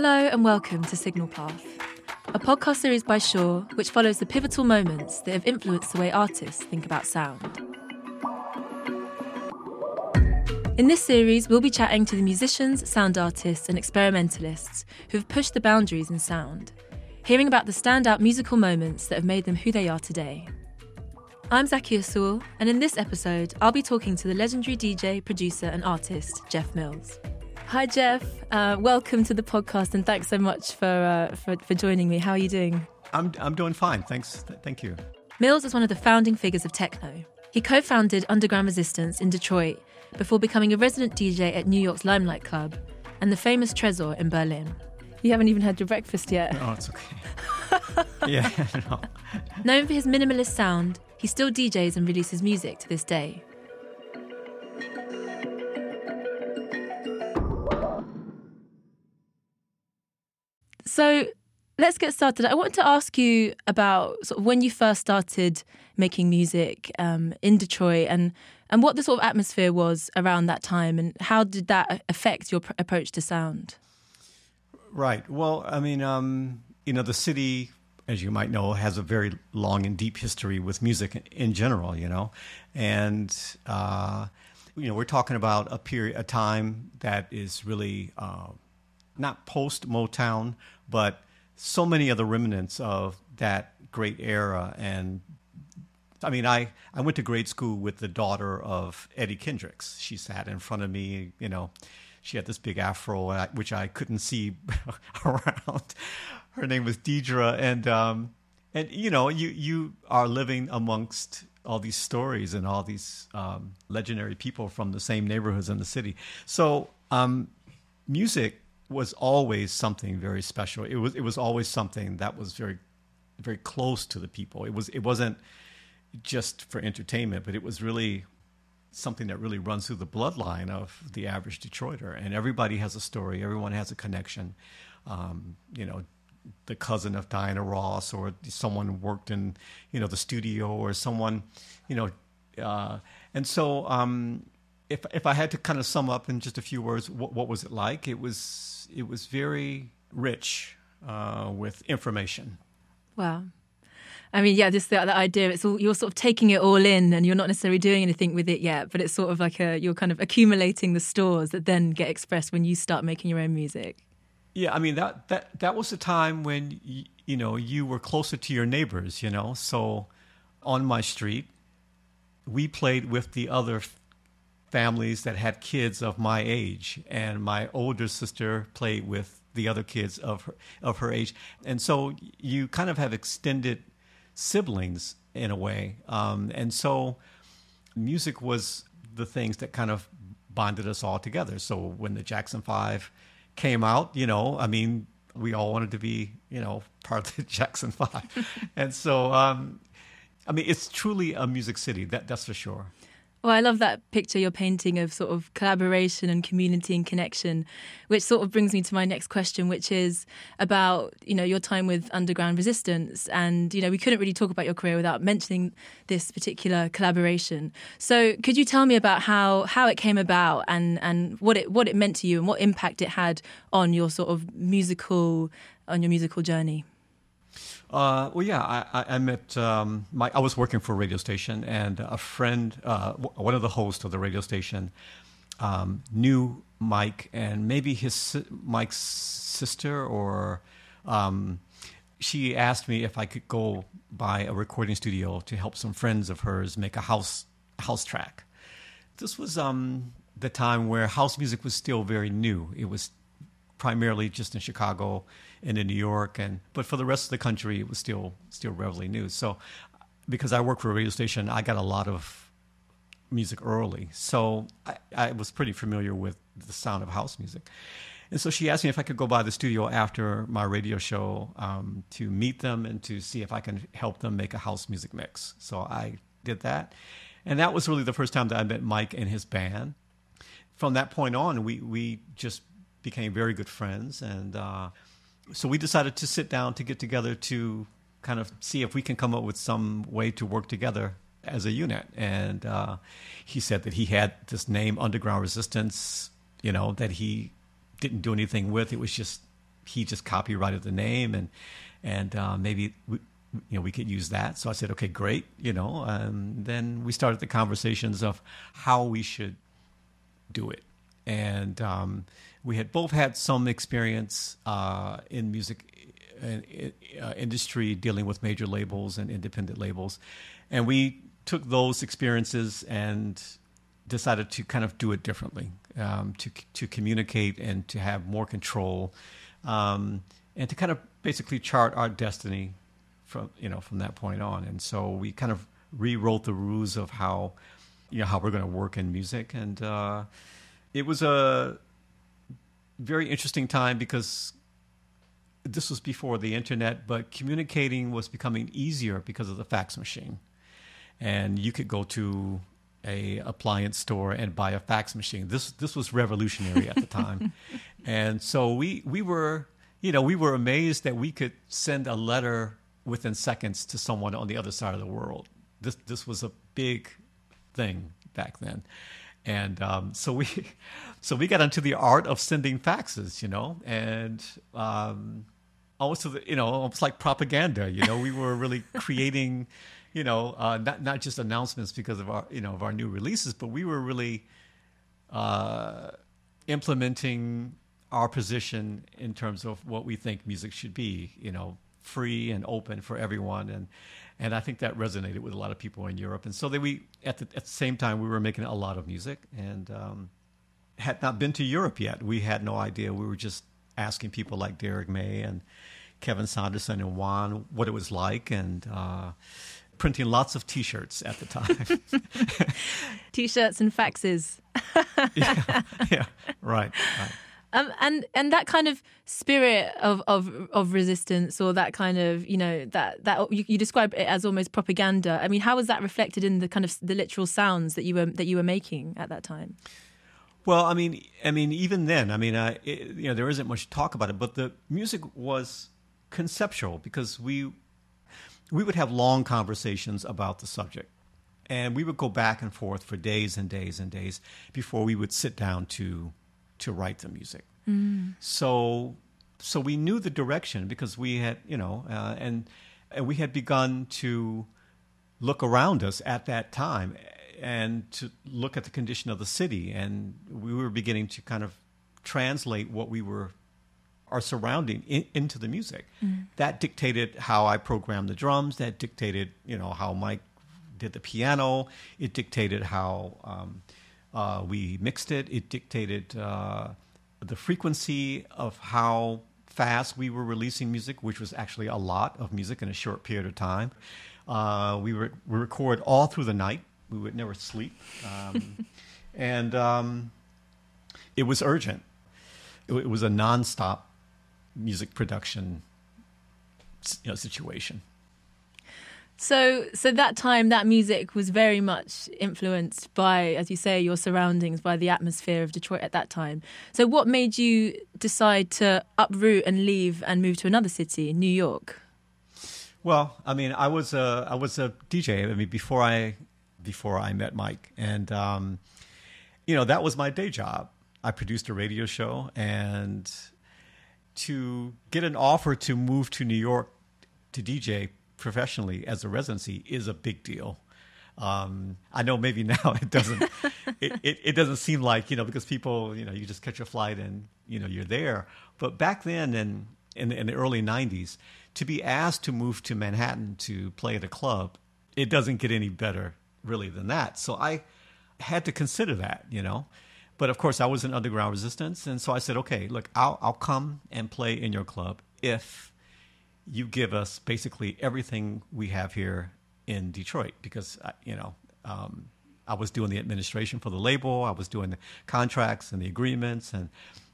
Hello and welcome to Signal Path, a podcast series by Shure which follows the pivotal moments that have influenced the way artists think about sound. In this series, we'll be chatting to the musicians, sound artists, and experimentalists who have pushed the boundaries in sound, hearing about the standout musical moments that have made them who they are today. I'm Zakia and in this episode, I'll be talking to the legendary DJ, producer, and artist, Jeff Mills. Hi, Jeff. Uh, welcome to the podcast, and thanks so much for, uh, for, for joining me. How are you doing? I'm, I'm doing fine. Thanks. Thank you. Mills is one of the founding figures of techno. He co founded Underground Resistance in Detroit before becoming a resident DJ at New York's Limelight Club and the famous Tresor in Berlin. You haven't even had your breakfast yet. Oh, it's okay. yeah, no. Known for his minimalist sound, he still DJs and releases music to this day. So let's get started. I wanted to ask you about sort of when you first started making music um, in Detroit and and what the sort of atmosphere was around that time and how did that affect your pr- approach to sound? Right. Well, I mean, um, you know, the city as you might know, has a very long and deep history with music in general, you know. And, uh, you know, we're talking about a period, a time that is really uh, not post Motown, but so many of the remnants of that great era. And I mean, I, I went to grade school with the daughter of Eddie Kendricks. She sat in front of me, you know. She had this big afro, which I couldn't see around her name was Deidre, and um, and you know you you are living amongst all these stories and all these um, legendary people from the same neighborhoods in the city. So um, music was always something very special. It was it was always something that was very very close to the people. It was it wasn't just for entertainment, but it was really something that really runs through the bloodline of the average Detroiter. And everybody has a story. Everyone has a connection. Um, you know, the cousin of Diana Ross or someone worked in you know the studio or someone you know uh, and so um, if if I had to kind of sum up in just a few words what, what was it like it was it was very rich uh, with information wow I mean, yeah, just the, the, idea. It's all you're sort of taking it all in, and you're not necessarily doing anything with it yet. But it's sort of like a you're kind of accumulating the stores that then get expressed when you start making your own music. Yeah, I mean that that that was a time when y- you know you were closer to your neighbors. You know, so on my street, we played with the other families that had kids of my age, and my older sister played with the other kids of her, of her age, and so you kind of have extended siblings in a way, um, and so music was the things that kind of bonded us all together. So when the Jackson Five came out, you know, I mean, we all wanted to be, you know, part of the Jackson Five, and so, um, I mean, it's truly a music city. That that's for sure. Well, I love that picture you're painting of sort of collaboration and community and connection, which sort of brings me to my next question, which is about you know your time with Underground Resistance, and you know we couldn't really talk about your career without mentioning this particular collaboration. So, could you tell me about how how it came about and and what it what it meant to you and what impact it had on your sort of musical on your musical journey? Uh, well, yeah, I, I met um, my. I was working for a radio station, and a friend, uh, one of the hosts of the radio station, um, knew Mike, and maybe his Mike's sister, or um, she asked me if I could go by a recording studio to help some friends of hers make a house house track. This was um, the time where house music was still very new. It was primarily just in Chicago and in New York, and but for the rest of the country, it was still still relatively new. So, because I work for a radio station, I got a lot of music early, so I, I was pretty familiar with the sound of house music. And so she asked me if I could go by the studio after my radio show um, to meet them and to see if I can help them make a house music mix. So I did that. And that was really the first time that I met Mike and his band. From that point on, we, we just became very good friends. And uh, so we decided to sit down to get together to kind of see if we can come up with some way to work together as a unit. And uh, he said that he had this name, Underground Resistance, you know, that he didn't do anything with. It was just he just copyrighted the name and and uh, maybe we, you know we could use that. So I said, okay, great. You know, and then we started the conversations of how we should do it, and um, we had both had some experience uh, in music uh, industry dealing with major labels and independent labels, and we took those experiences and decided to kind of do it differently, um, to to communicate and to have more control, um, and to kind of basically chart our destiny from you know from that point on. And so we kind of rewrote the rules of how you know how we're going to work in music, and uh, it was a very interesting time because this was before the internet, but communicating was becoming easier because of the fax machine. And you could go to a appliance store and buy a fax machine. This this was revolutionary at the time. and so we we were, you know, we were amazed that we could send a letter within seconds to someone on the other side of the world. This this was a big thing back then. And um, so we, so we got into the art of sending faxes, you know, and um, almost the, you know, almost like propaganda. You know, we were really creating, you know, uh, not not just announcements because of our, you know, of our new releases, but we were really uh, implementing our position in terms of what we think music should be. You know, free and open for everyone, and and I think that resonated with a lot of people in Europe. And so they, we at the at the same time we were making a lot of music and. Um, had not been to Europe yet. We had no idea. We were just asking people like Derrick May and Kevin Saunderson and Juan what it was like, and uh, printing lots of T-shirts at the time. T-shirts and faxes. yeah, yeah, right, right. Um, and and that kind of spirit of, of of resistance, or that kind of you know that that you, you describe it as almost propaganda. I mean, how was that reflected in the kind of the literal sounds that you were that you were making at that time? Well, I mean, I mean, even then, I mean, it, you know, there isn't much talk about it, but the music was conceptual because we we would have long conversations about the subject, and we would go back and forth for days and days and days before we would sit down to to write the music. Mm. So, so we knew the direction because we had, you know, uh, and and we had begun to look around us at that time and to look at the condition of the city. And we were beginning to kind of translate what we were our surrounding in, into the music. Mm. That dictated how I programmed the drums. That dictated, you know, how Mike did the piano. It dictated how um, uh, we mixed it. It dictated uh, the frequency of how fast we were releasing music, which was actually a lot of music in a short period of time. Uh, we, re- we record all through the night we would never sleep, um, and um, it was urgent. It, it, was a nonstop music production you know, situation. So, so that time, that music was very much influenced by, as you say, your surroundings, by the atmosphere of Detroit at that time. So, what made you decide to uproot and leave and move to another city, New York? Well, I mean, I was a I was a DJ. I mean, before I before I met Mike. And, um, you know, that was my day job. I produced a radio show, and to get an offer to move to New York to DJ professionally as a residency is a big deal. Um, I know maybe now it doesn't it, it, it, doesn't seem like you know because people you know you just catch a flight and you know you're there. But back then in in, in the early '90s, to be asked to move to Manhattan to play at a club, it doesn't get any better really than that. So I had to consider that, you know. But of course, I was in underground resistance, and so I said, okay, look, I'll I'll come and play in your club if you give us basically everything we have here in Detroit, because you know. Um, I was doing the administration for the label. I was doing the contracts and the agreements, and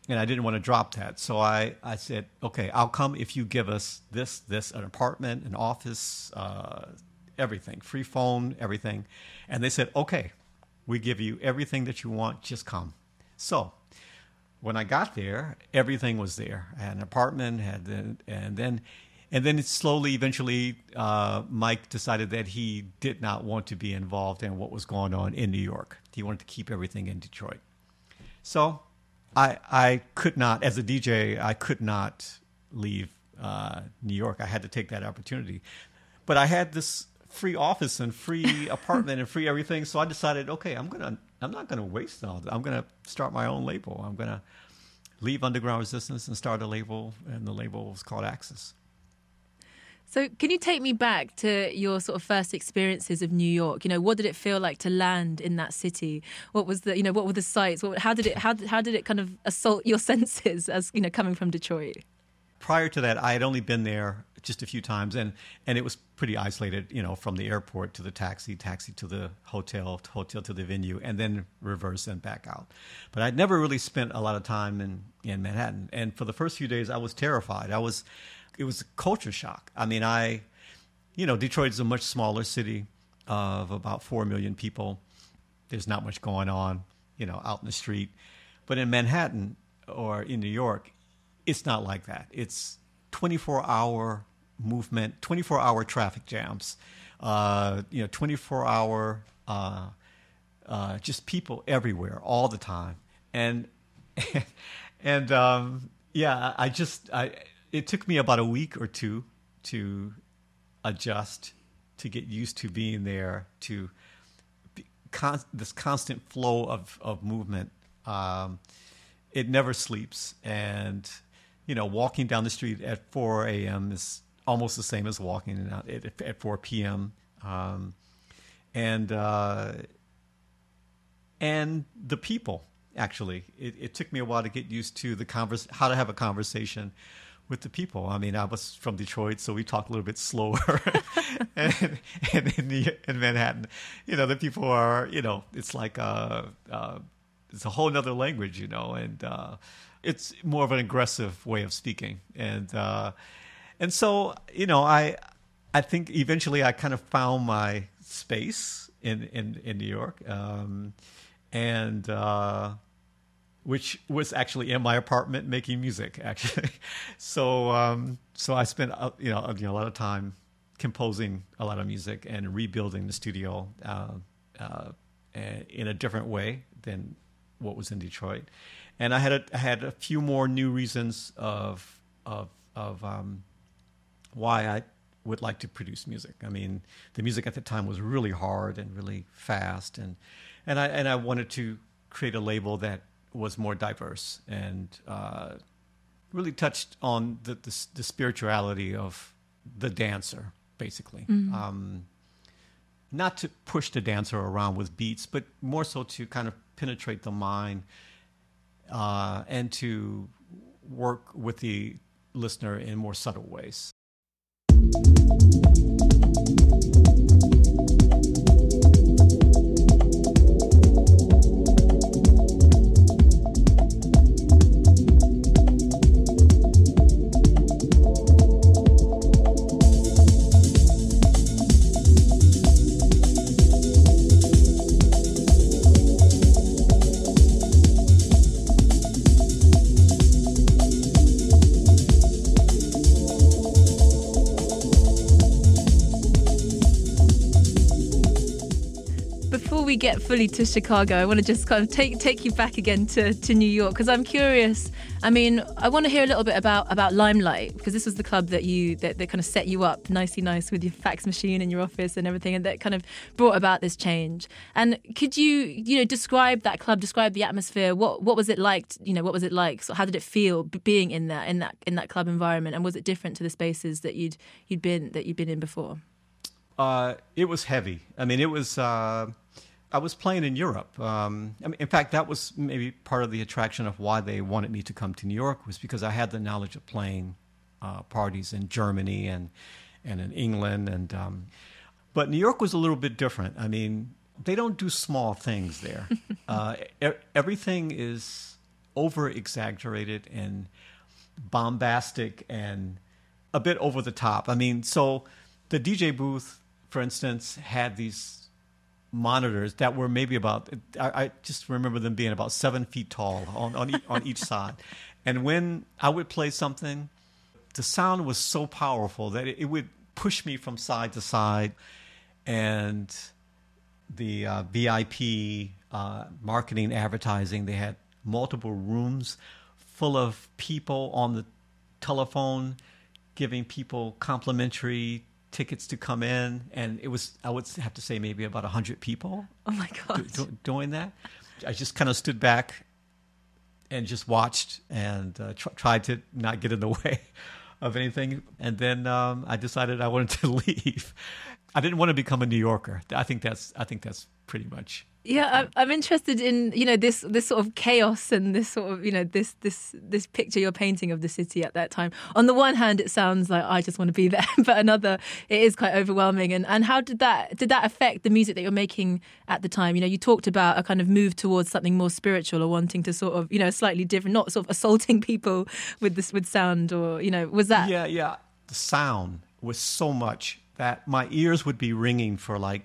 and I didn't want to drop that. So I, I said, okay, I'll come if you give us this, this, an apartment, an office, uh, everything, free phone, everything. And they said, okay, we give you everything that you want, just come. So when I got there, everything was there. I had an apartment, had the, and then and then it slowly, eventually, uh, Mike decided that he did not want to be involved in what was going on in New York. He wanted to keep everything in Detroit. So I I could not, as a DJ, I could not leave uh, New York. I had to take that opportunity, but I had this free office and free apartment and free everything. So I decided, okay, I'm gonna, I'm not gonna waste all. That. I'm gonna start my own label. I'm gonna leave Underground Resistance and start a label, and the label was called Axis. So, can you take me back to your sort of first experiences of New York? You know, what did it feel like to land in that city? What was the, you know, what were the sights? What, how did it, how, how did it kind of assault your senses as you know coming from Detroit? Prior to that, I had only been there just a few times, and and it was pretty isolated. You know, from the airport to the taxi, taxi to the hotel, hotel to the venue, and then reverse and back out. But I'd never really spent a lot of time in in Manhattan, and for the first few days, I was terrified. I was it was a culture shock. I mean, I, you know, Detroit is a much smaller city of about four million people. There's not much going on, you know, out in the street. But in Manhattan or in New York, it's not like that. It's 24 hour movement, 24 hour traffic jams, uh, you know, 24 hour uh, uh, just people everywhere all the time. And and um, yeah, I just I it took me about a week or two to adjust, to get used to being there, to con- this constant flow of of movement. Um, it never sleeps, and you know, walking down the street at 4 a.m. is almost the same as walking at, at 4 p.m. Um, and uh, and the people actually, it, it, took me a while to get used to the converse, how to have a conversation with the people. I mean, I was from Detroit, so we talk a little bit slower. and, and in, the, in, Manhattan, you know, the people are, you know, it's like uh, uh, it's a whole other language, you know, and uh, it's more of an aggressive way of speaking. And uh, and so, you know, I I think eventually I kind of found my space in in, in New York, um, and uh, which was actually in my apartment making music actually. So um, so i spent uh, you, know, you know a lot of time composing a lot of music and rebuilding the studio uh, uh, in a different way than what was in detroit. And i had a, I had a few more new reasons of of of um, why i would like to produce music. I mean the music at the time was really hard and really fast and and i and i wanted to create a label that was more diverse and uh, really touched on the, the, the, spirituality of the dancer, basically. Mm-hmm. Um, not to push the dancer around with beats, but more so to kind of penetrate the mind uh, and to work with the listener in more subtle ways. Get fully to Chicago, I want to just kind of take take you back again to, to New York because I'm curious. I mean, I want to hear a little bit about about Limelight because this was the club that you that, that kind of set you up nicely nice with your fax machine in your office and everything, and that kind of brought about this change. And could you you know describe that club, describe the atmosphere? What what was it like? You know, what was it like? So how did it feel being in that in that in that club environment? And was it different to the spaces that you'd you'd been that you'd been in before? Uh, it was heavy. I mean, it was. Uh I was playing in Europe. Um, I mean, in fact, that was maybe part of the attraction of why they wanted me to come to New York was because I had the knowledge of playing uh, parties in Germany and and in England, and um, but New York was a little bit different. I mean, they don't do small things there. uh, e- everything is over exaggerated and bombastic and a bit over the top. I mean, so the DJ booth, for instance, had these monitors that were maybe about I, I, just remember them being about seven feet tall on on, e- on each side. And when i would play something the sound was so powerful that it, it would push me from side to side. And the uh, vip uh, marketing advertising they had multiple rooms full of people on the telephone giving people complimentary tickets to come in, and it was I would have to say maybe about hundred people. Oh my god, do, do, doing that. I just kind of stood back and just watched and uh, tr- tried to not get in the way of anything. And then um, I decided I wanted to leave. I didn't want to become a New Yorker. I think that's I think that's pretty much yeah, I'm interested in you know this this sort of chaos and this sort of you know this this this picture you're painting of the city at that time. On the one hand, it sounds like I just want to be there, but another, it is quite overwhelming. And and how did that did that affect the music that you're making at the time? You know, you talked about a kind of move towards something more spiritual or wanting to sort of you know slightly different, not sort of assaulting people with this with sound or you know was that? Yeah, yeah. The sound was so much that my ears would be ringing for like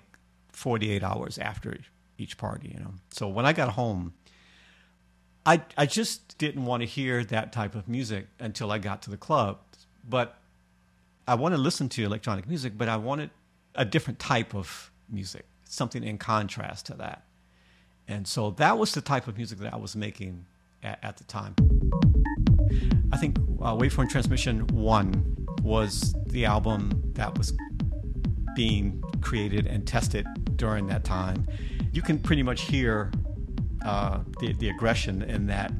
48 hours after each party, you know. So when I got home, I I just didn't want to hear that type of music until I got to the club. But I want to listen to electronic music, but I wanted a different type of music, something in contrast to that. And so that was the type of music that I was making at, at the time. I think uh, Waveform Transmission 1 was the album that was being created and tested during that time you can pretty much hear uh, the, the aggression in that.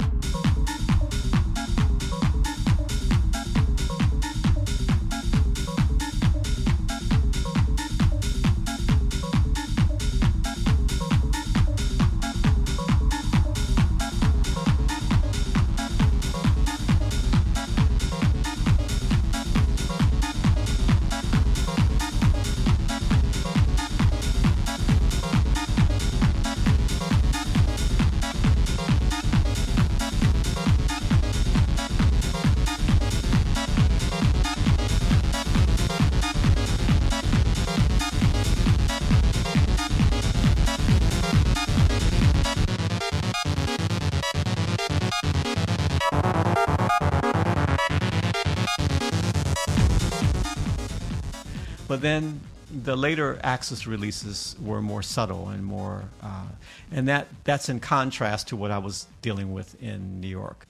But then the later Axis releases were more subtle and more, uh, and that that's in contrast to what I was dealing with in New York.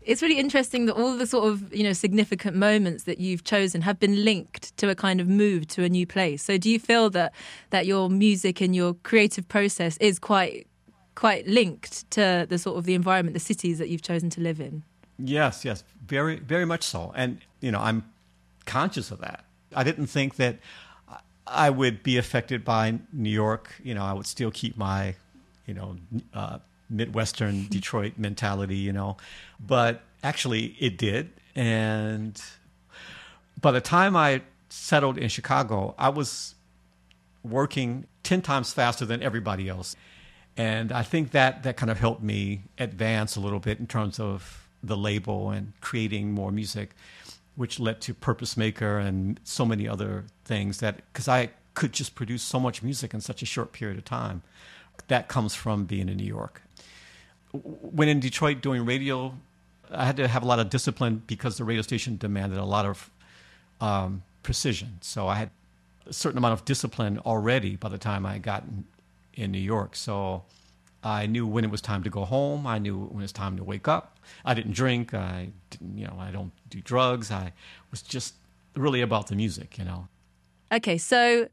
It's really interesting that all the sort of you know significant moments that you've chosen have been linked to a kind of move to a new place. So do you feel that that your music and your creative process is quite quite linked to the sort of the environment, the cities that you've chosen to live in? Yes, yes, very very much so. And you know, I'm conscious of that. I didn't think that I would be affected by New York. You know, I would still keep my, you know, uh, Midwestern Detroit mentality, you know, but actually it did. And by the time I settled in Chicago, I was working 10 times faster than everybody else. And I think that that kind of helped me advance a little bit in terms of the label and creating more music which led to Purpose Maker and so many other things that because I could just produce so much music in such a short period of time. That comes from being in New York. When in Detroit doing radio, I had to have a lot of discipline because the radio station demanded a lot of um, precision. So I had a certain amount of discipline already by the time I got in, in New York. So I knew when it was time to go home. I knew when it was time to wake up. I didn't drink. I didn't, you know, I don't do drugs. I was just really about the music, you know. Okay, so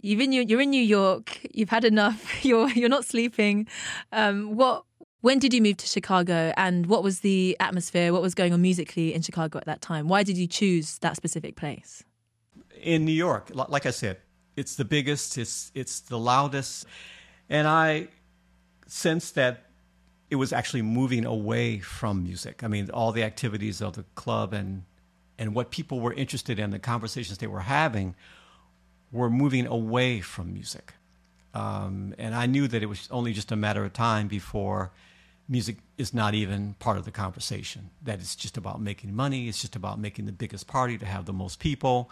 you've in you're in New York. You've had enough. You're you're not sleeping. Um, what? When did you move to Chicago, and what was the atmosphere? What was going on musically in Chicago at that time? Why did you choose that specific place? In New York, like I said, it's the biggest. It's it's the loudest, and I sense that it was actually moving away from music. I mean, all the activities of the club and and what people were interested in, the conversations they were having, were moving away from music. Um, and I knew that it was only just a matter of time before music is not even part of the conversation. That it's just about making money. It's just about making the biggest party to have the most people.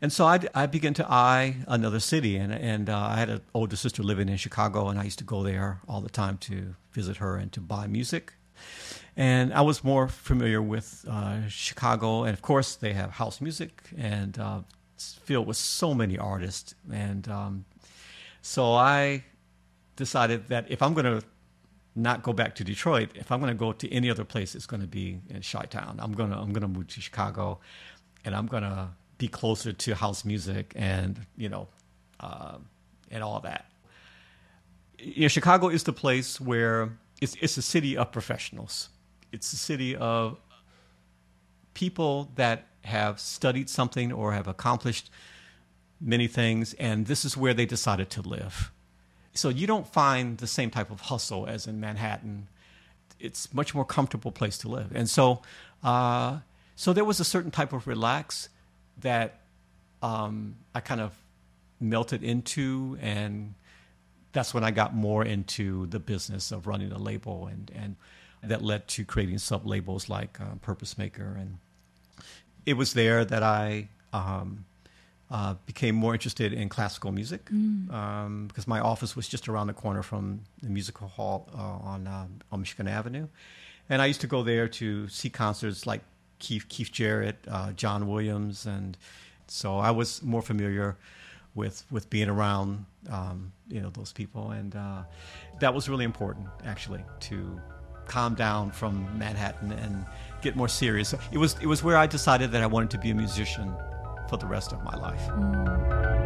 And so I, I began to eye another city, and and uh, I had an older sister living in Chicago, and I used to go there all the time to visit her and to buy music. And I was more familiar with uh, Chicago, and of course they have house music, and uh, it's filled with so many artists. And um, so I decided that if I'm going to not go back to Detroit. If I'm going to go to any other place, it's going to be in Chi-Town. I'm going to I'm going to move to Chicago, and I'm going to be closer to house music and you know, uh, and all that. You know, Chicago is the place where it's it's a city of professionals. It's a city of people that have studied something or have accomplished many things, and this is where they decided to live. So you don't find the same type of hustle as in Manhattan. It's much more comfortable place to live, and so uh, so there was a certain type of relax that um, I kind of melted into, and that's when I got more into the business of running a label, and and that led to creating sub labels like uh, Purpose Maker, and it was there that I um, uh, became more interested in classical music mm. um, because my office was just around the corner from the musical hall uh, on uh, on Michigan Avenue, and I used to go there to see concerts like Keith Keith Jarrett, uh, John Williams, and so I was more familiar with with being around um, you know those people, and uh, that was really important actually to calm down from Manhattan and get more serious. It was it was where I decided that I wanted to be a musician for the rest of my life. Mm.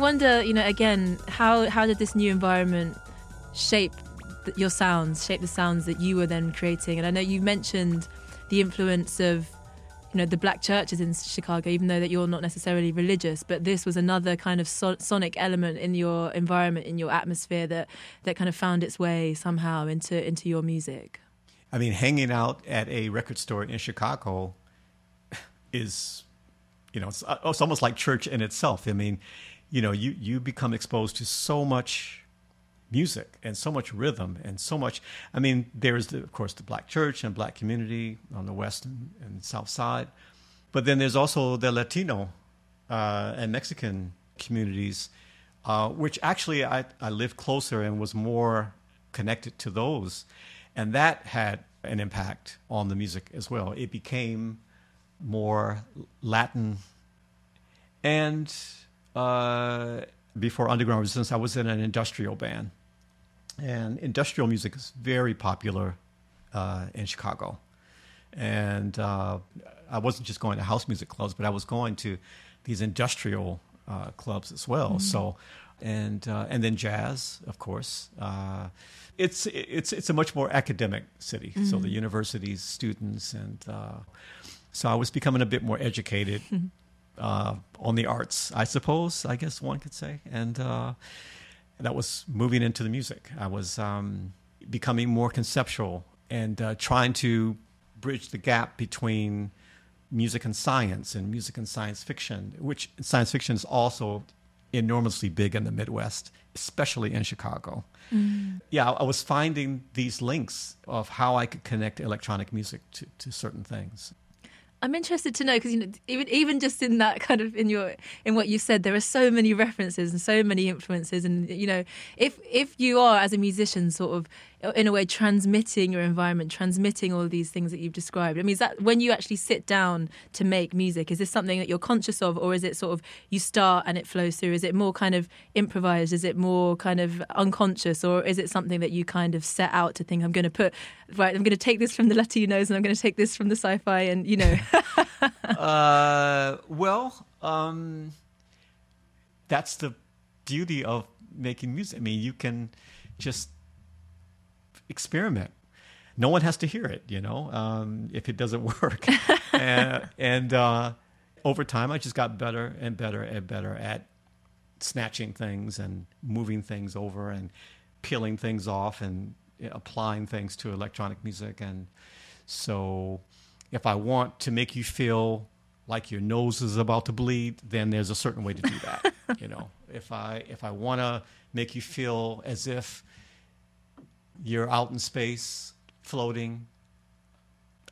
Wonder, you know, again, how how did this new environment shape your sounds, shape the sounds that you were then creating? And I know you mentioned the influence of you know the black churches in Chicago, even though that you're not necessarily religious, but this was another kind of so- sonic element in your environment, in your atmosphere that that kind of found its way somehow into into your music. I mean, hanging out at a record store in Chicago is, you know, it's, uh, it's almost like church in itself. I mean, you know, you, you become exposed to so much music and so much rhythm and so much. I mean, there's, the, of course, the black church and black community on the west and, and south side. But then there's also the Latino uh, and Mexican communities, uh, which actually I, I lived closer and was more connected to those. And that had an impact on the music as well. It became more Latin and uh, before Underground Resistance, I was in an industrial band. And industrial music is very popular uh, in Chicago. And uh, I wasn't just going to house music clubs, but I was going to these industrial uh, clubs as well. Mm-hmm. So, and uh, and then jazz, of course. Uh, it's it's it's a much more academic city. Mm-hmm. So the universities, students, and so I was becoming a bit more educated. uh, on the arts, I suppose, I guess one could say. And uh, that was moving into the music. I was um, becoming more conceptual and uh, trying to bridge the gap between music and science and music and science fiction, which science fiction is also enormously big in the Midwest, especially in Chicago. Mm. Yeah, I was finding these links of how I could connect electronic music to, to certain things. I'm interested to know because you know even even just in that kind of in your in what you said there are so many references and so many influences and you know if if you are as a musician sort of in a way transmitting your environment transmitting all these things that you've described. I mean is that when you actually sit down to make music is this something that you're conscious of or is it sort of you start and it flows through? Is it more kind of improvised? Is it more kind of unconscious? Or is it something that you kind of set out to think i'm going to put right i'm going to take this from the latinos and i'm going to take this from the sci-fi and you know? Uh, well um, that's the beauty of making music. I mean you can just experiment. No one has to hear it, you know, um, if it doesn't work. and, and uh, over time, I just got better and better and better at snatching things and moving things over and peeling things off and applying things to electronic music. And So if I want to make you feel like your nose is about to bleed, then there's a certain way to do that. you know, if I if I want to make you feel as if you're out in space floating,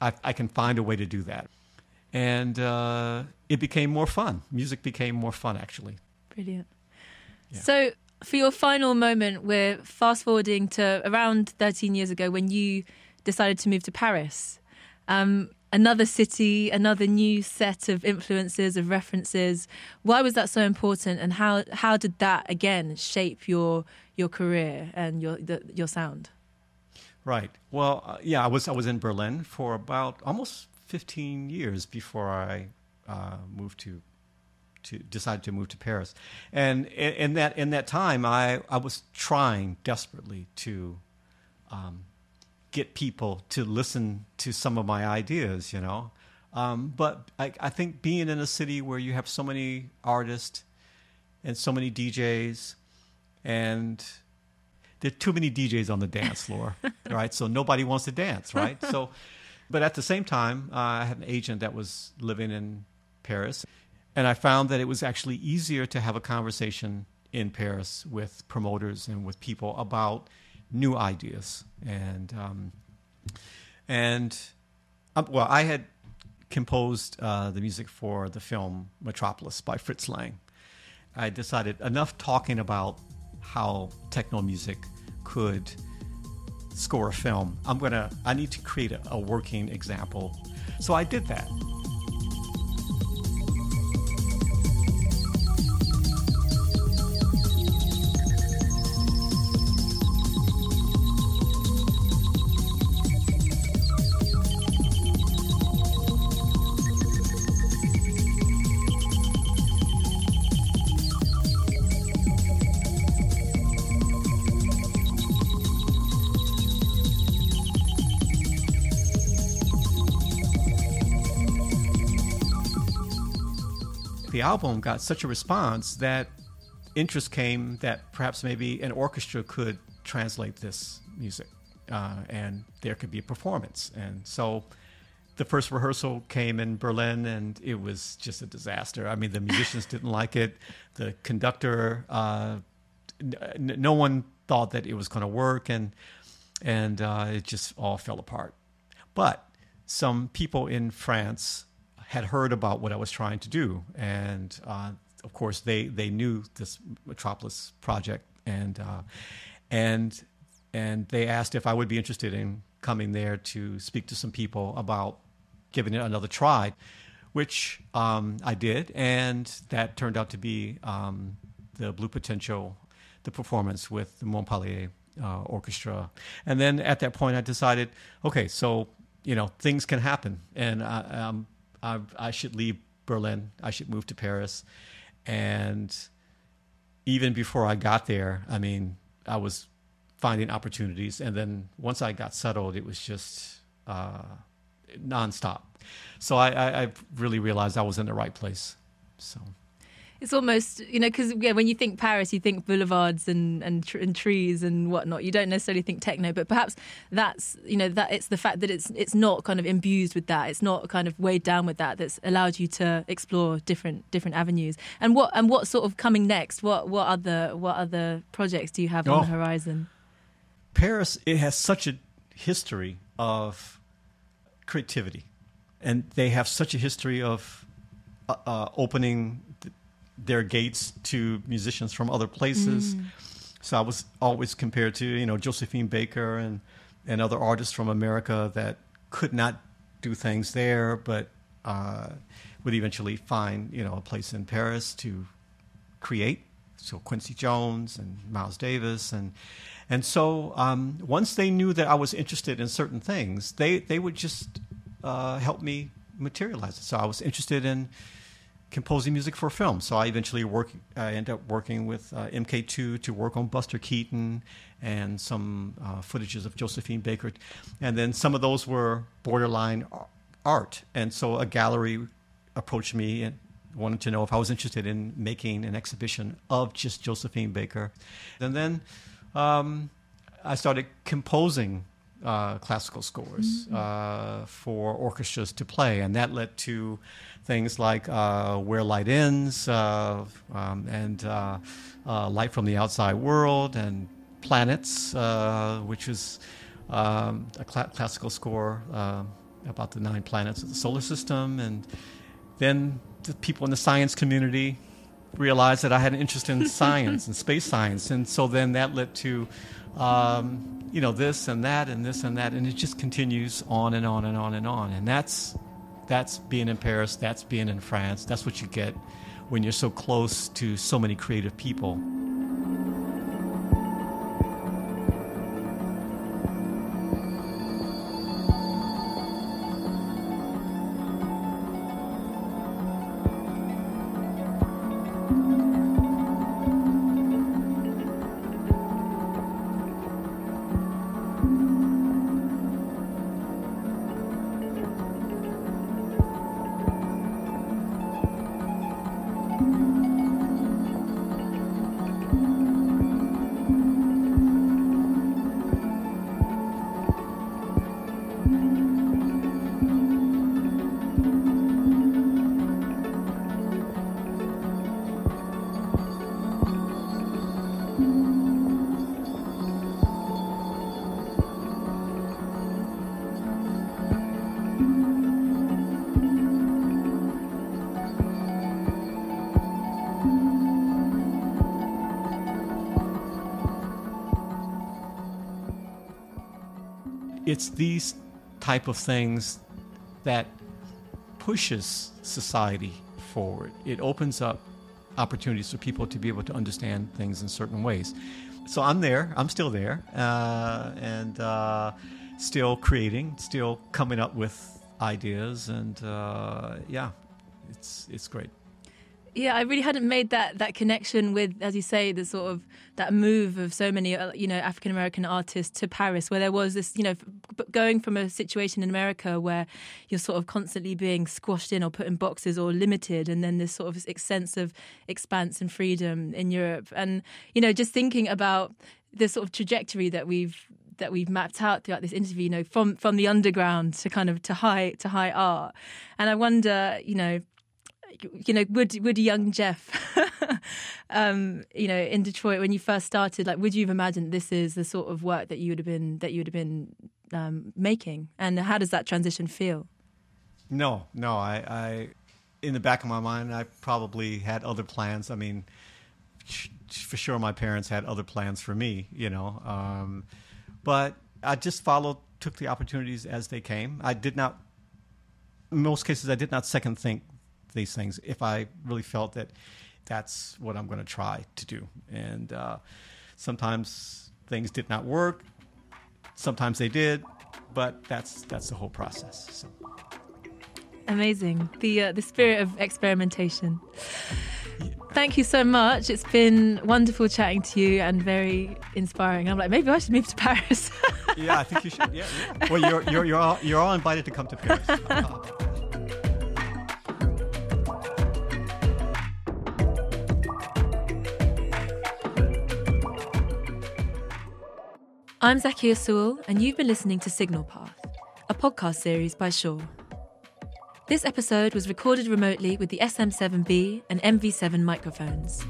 I, I can find a way to do that. And uh, it became more fun. Music became more fun, actually. Brilliant. Yeah. So, for your final moment, we're fast forwarding to around 13 years ago when you decided to move to Paris. Um, another city, another new set of influences, of references. Why was that so important, and how how did that again shape your your career and your the, your sound? Right. Well, uh, yeah, I was I was in Berlin for about almost 15 years before I uh, moved to to decide to move to Paris, and in that in that time, I I was trying desperately to um, get people to listen to some of my ideas, you know. Um, but I, I think being in a city where you have so many artists and so many DJs and there are too many DJs on the dance floor, right? So nobody wants to dance, right? So, but at the same time, uh, I had an agent that was living in Paris, and I found that it was actually easier to have a conversation in Paris with promoters and with people about new ideas and um, and um, well, I had composed uh, the music for the film Metropolis by Fritz Lang. I decided enough talking about how techno music could score a film. I'm gonna. I need to create a, a working example. So I did that. The album got such a response that interest came that perhaps maybe an orchestra could translate this music uh, and there could be a performance. And so the first rehearsal came in Berlin and it was just a disaster. I mean, the musicians didn't like it. The conductor, uh, n- no one thought that it was going to work, and and uh, it just all fell apart. But some people in France had heard about what I was trying to do, and uh, of course they they knew this Metropolis project, and uh, and and they asked if I would be interested in coming there to speak to some people about giving it another try, which um, I did, and that turned out to be um, the Blue Potential, the performance with the Montpellier uh, Orchestra, and then at that point I decided, okay, so you know things can happen, and I, I'm I, I should leave Berlin. I should move to Paris. And even before I got there, I mean, I was finding opportunities. And then once I got settled, it was just uh, nonstop. So I, I, I really realized I was in the right place. So it's almost you know because yeah, when you think Paris, you think boulevards and and, tr- and, trees and whatnot. You don't necessarily think techno, but perhaps that's you know that it's the fact that it's it's not kind of imbued with that. It's not kind of weighed down with that. That's allowed you to explore different different avenues. And what and what sort of coming next? What what other what other projects do you have oh, on the horizon? Paris, it has such a history of creativity, and they have such a history of uh, uh, opening their gates to musicians from other places. Mm. So I was always compared to you know Josephine Baker and and other artists from America that could not do things there, but uh, would eventually find you know a place in Paris to create. So Quincy Jones and Miles Davis and and so um, once they knew that I was interested in certain things, they they would just uh, help me materialize it. So I was interested in composing music for film. So I eventually work. I ended up working with uh, MK2 to work on Buster Keaton and some uh, footages of Josephine Baker, and then some of those were borderline art. And so a gallery approached me and wanted to know if I was interested in making an exhibition of just Josephine Baker. And then um, I started composing uh, classical scores mm-hmm. uh, for orchestras to play, and that led to things like uh, Where Light Ends uh, um, and uh, uh, Light from the Outside World and Planets, which is um, a cl- classical score about the nine planets of the solar system, and then the people in the science community realized that I had an interest in science and space science, and so then that led to um, you know, this and that and this and that, and it just continues on and on and on and on. And that's that's being in Paris, that's being in France. That's what you get when you're so close to so many creative people. These type of things that pushes society forward. It opens up opportunities for people to be able to understand things in certain ways. So I'm there. I'm still there, uh, and uh, still creating, still coming up with ideas, and uh, yeah, it's it's great. Yeah, I really hadn't made that that connection with, as you say, the sort of that move of so many, uh, you know, African American artists to Paris, where there was this, you know, going from a situation in America where you're sort of constantly being squashed in or put in boxes or limited, and then this sort of sense of expanse and freedom in Europe, and you know, just thinking about the sort of trajectory that we've that we've mapped out throughout this interview, you know, from from the underground to kind of to high to high art, and I wonder, you know you know, would would young Jeff, um, you know, in Detroit when you first started, like, would you have imagined this is the sort of work that you would have been that you would have been um, making, and how does that transition feel? No, no, I, I, in the back of my mind, I probably had other plans. I mean, for sure, my parents had other plans for me, you know, um, but I just followed, took the opportunities as they came. I did not, in most cases, I did not second think these things if I really felt that that's what I'm going to try to do. And uh, sometimes things did not work. Sometimes they did, but that's that's the whole process. So. Amazing, the uh, the spirit of experimentation. Thank you so much. It's been wonderful chatting to you and very inspiring. I'm like, maybe I should move to Paris. yeah, I think you should. Yeah, yeah. Well, you're you're you're all, you're all invited to come to Paris. I'm Zakia Sewell, and you've been listening to Signal Path, a podcast series by Shure. This episode was recorded remotely with the SM7B and MV7 microphones.